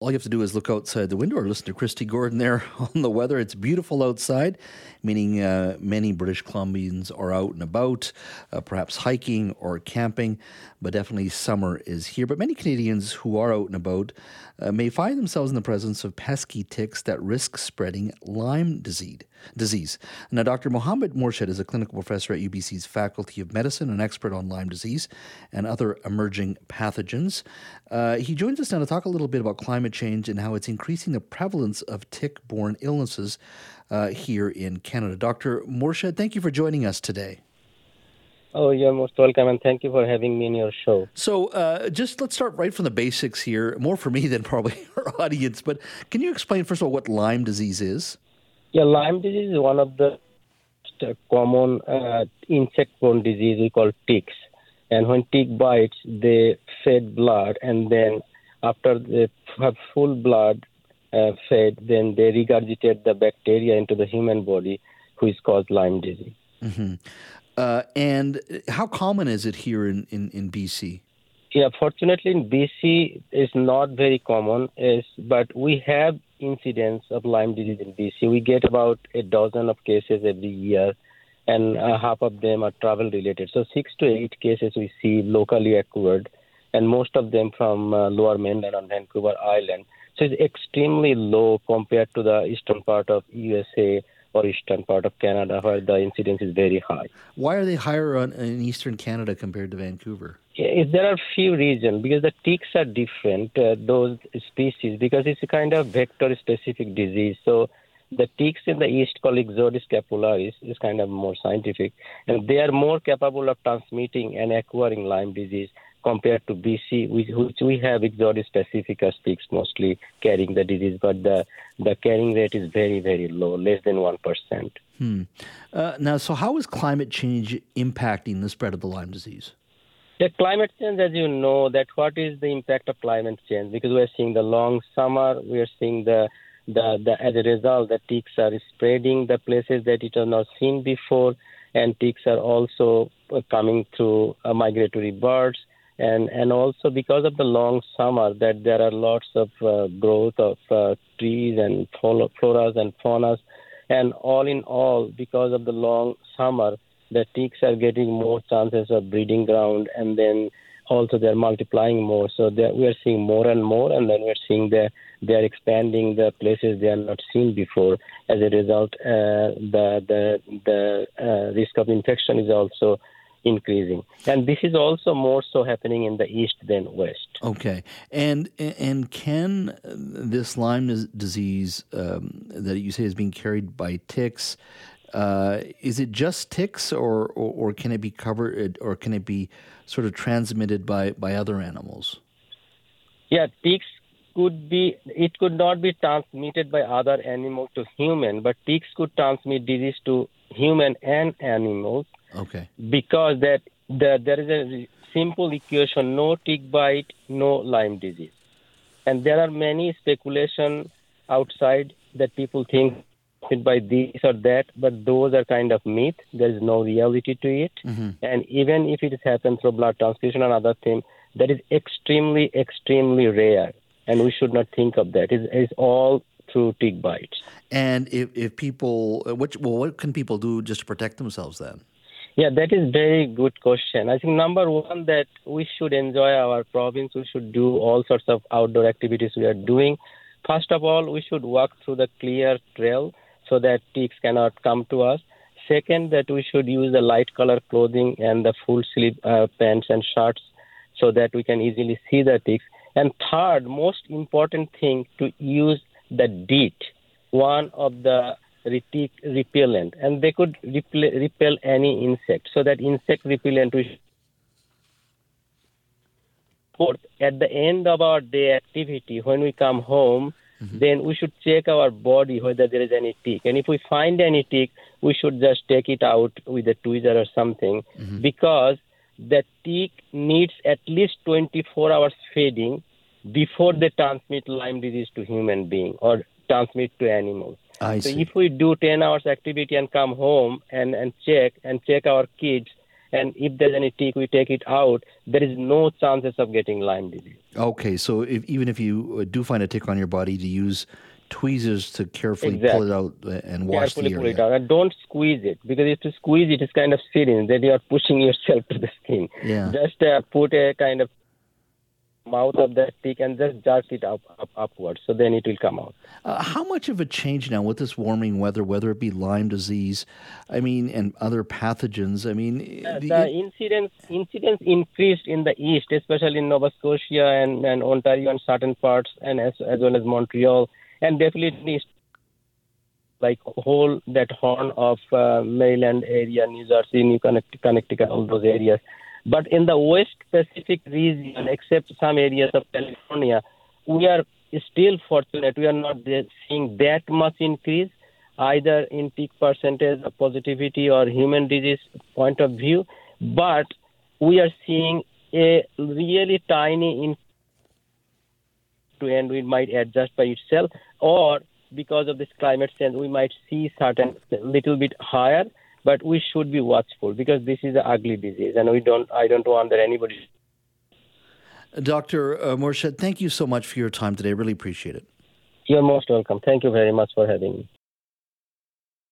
All you have to do is look outside the window or listen to Christy Gordon there on the weather. It's beautiful outside, meaning uh, many British Columbians are out and about, uh, perhaps hiking or camping, but definitely summer is here. But many Canadians who are out and about uh, may find themselves in the presence of pesky ticks that risk spreading Lyme disease. Disease. Now, Dr. Muhammad Morshed is a clinical professor at UBC's Faculty of Medicine, an expert on Lyme disease and other emerging pathogens. Uh, he joins us now to talk a little bit about climate change and how it's increasing the prevalence of tick borne illnesses uh, here in Canada. Dr. Morshed, thank you for joining us today. Oh, you're most welcome, and thank you for having me in your show. So, uh, just let's start right from the basics here, more for me than probably our audience. But can you explain, first of all, what Lyme disease is? Yeah, Lyme disease is one of the common uh, insect-borne disease we call ticks. And when tick bites, they fed blood, and then after they have full blood uh, fed, then they regurgitate the bacteria into the human body, which cause Lyme disease. Mm-hmm. Uh, and how common is it here in, in, in BC? Yeah, fortunately in BC it's not very common, is but we have incidents of Lyme disease in BC. We get about a dozen of cases every year, and uh, half of them are travel related. So six to eight cases we see locally occurred, and most of them from uh, Lower Mainland on Vancouver Island. So it's extremely low compared to the eastern part of USA or eastern part of Canada, where the incidence is very high. Why are they higher on, in eastern Canada compared to Vancouver? There are few reasons because the ticks are different, uh, those species, because it's a kind of vector specific disease. So the ticks in the east called Ixodes scapularis is kind of more scientific, and they are more capable of transmitting and acquiring Lyme disease compared to BC, which we have Ixodes pacificus ticks mostly carrying the disease, but the, the carrying rate is very, very low, less than 1%. Hmm. Uh, now, so how is climate change impacting the spread of the Lyme disease? The climate change, as you know, that what is the impact of climate change? Because we're seeing the long summer, we're seeing the, the, the as a result, the ticks are spreading the places that it has not seen before, and ticks are also coming through uh, migratory birds and and also because of the long summer that there are lots of uh, growth of uh, trees and floras and faunas. And all in all because of the long summer the ticks are getting more chances of breeding ground and then also they're multiplying more. So we are seeing more and more and then we're seeing that they're expanding the places they are not seen before. As a result uh, the the the uh, risk of infection is also increasing. And this is also more so happening in the east than west. Okay. And and can this Lyme disease um, that you say is being carried by ticks, uh, is it just ticks or, or, or, can it be covered or can it be sort of transmitted by, by other animals? Yeah, ticks could be it could not be transmitted by other animal to human, but ticks could transmit disease to human and animals Okay. Because that the, there is a simple equation: no tick bite, no Lyme disease, and there are many speculation outside that people think by this or that, but those are kind of myth. There is no reality to it, mm-hmm. and even if it happens through blood transfusion and other things, that is extremely, extremely rare, and we should not think of that. It's, it's all through tick bites. And if, if people, which, well, what can people do just to protect themselves then? Yeah, that is very good question. I think number one that we should enjoy our province. We should do all sorts of outdoor activities we are doing. First of all, we should walk through the clear trail so that ticks cannot come to us. Second, that we should use the light color clothing and the full sleeve uh, pants and shirts so that we can easily see the ticks. And third, most important thing to use the DEET, one of the repellent, and they could repel, repel any insect. So that insect repellent we Fourth, at the end of our day activity, when we come home, mm-hmm. then we should check our body whether there is any tick. And if we find any tick, we should just take it out with a tweezer or something mm-hmm. because the tick needs at least 24 hours feeding before they transmit Lyme disease to human being or transmit to animals. I so see. if we do 10 hours activity and come home and, and check and check our kids and if there's any tick, we take it out. There is no chances of getting Lyme disease. Okay, so if, even if you uh, do find a tick on your body, to use tweezers to carefully exactly. pull it out uh, and wash carefully the area. pull it out. And don't squeeze it because if you squeeze it, it's kind of syringe that you are pushing yourself to the skin. Yeah. Just uh, put a kind of mouth of that stick and just jerk it up, up upwards. So then it will come out. Uh, how much of a change now with this warming weather, whether it be Lyme disease, I mean, and other pathogens? I mean, uh, the it, incidence incidence increased in the east, especially in Nova Scotia and, and Ontario and certain parts, and as as well as Montreal, and definitely like whole that horn of uh, Maryland area, New Jersey, New Connecticut, all those areas but in the West Pacific region, except some areas of California, we are still fortunate. We are not seeing that much increase either in peak percentage of positivity or human disease point of view, but we are seeing a really tiny increase and it might adjust by itself or because of this climate change we might see certain little bit higher but we should be watchful because this is an ugly disease, and we don't. I don't want that anybody. Dr. Uh, Morshed, thank you so much for your time today. Really appreciate it. You're most welcome. Thank you very much for having me.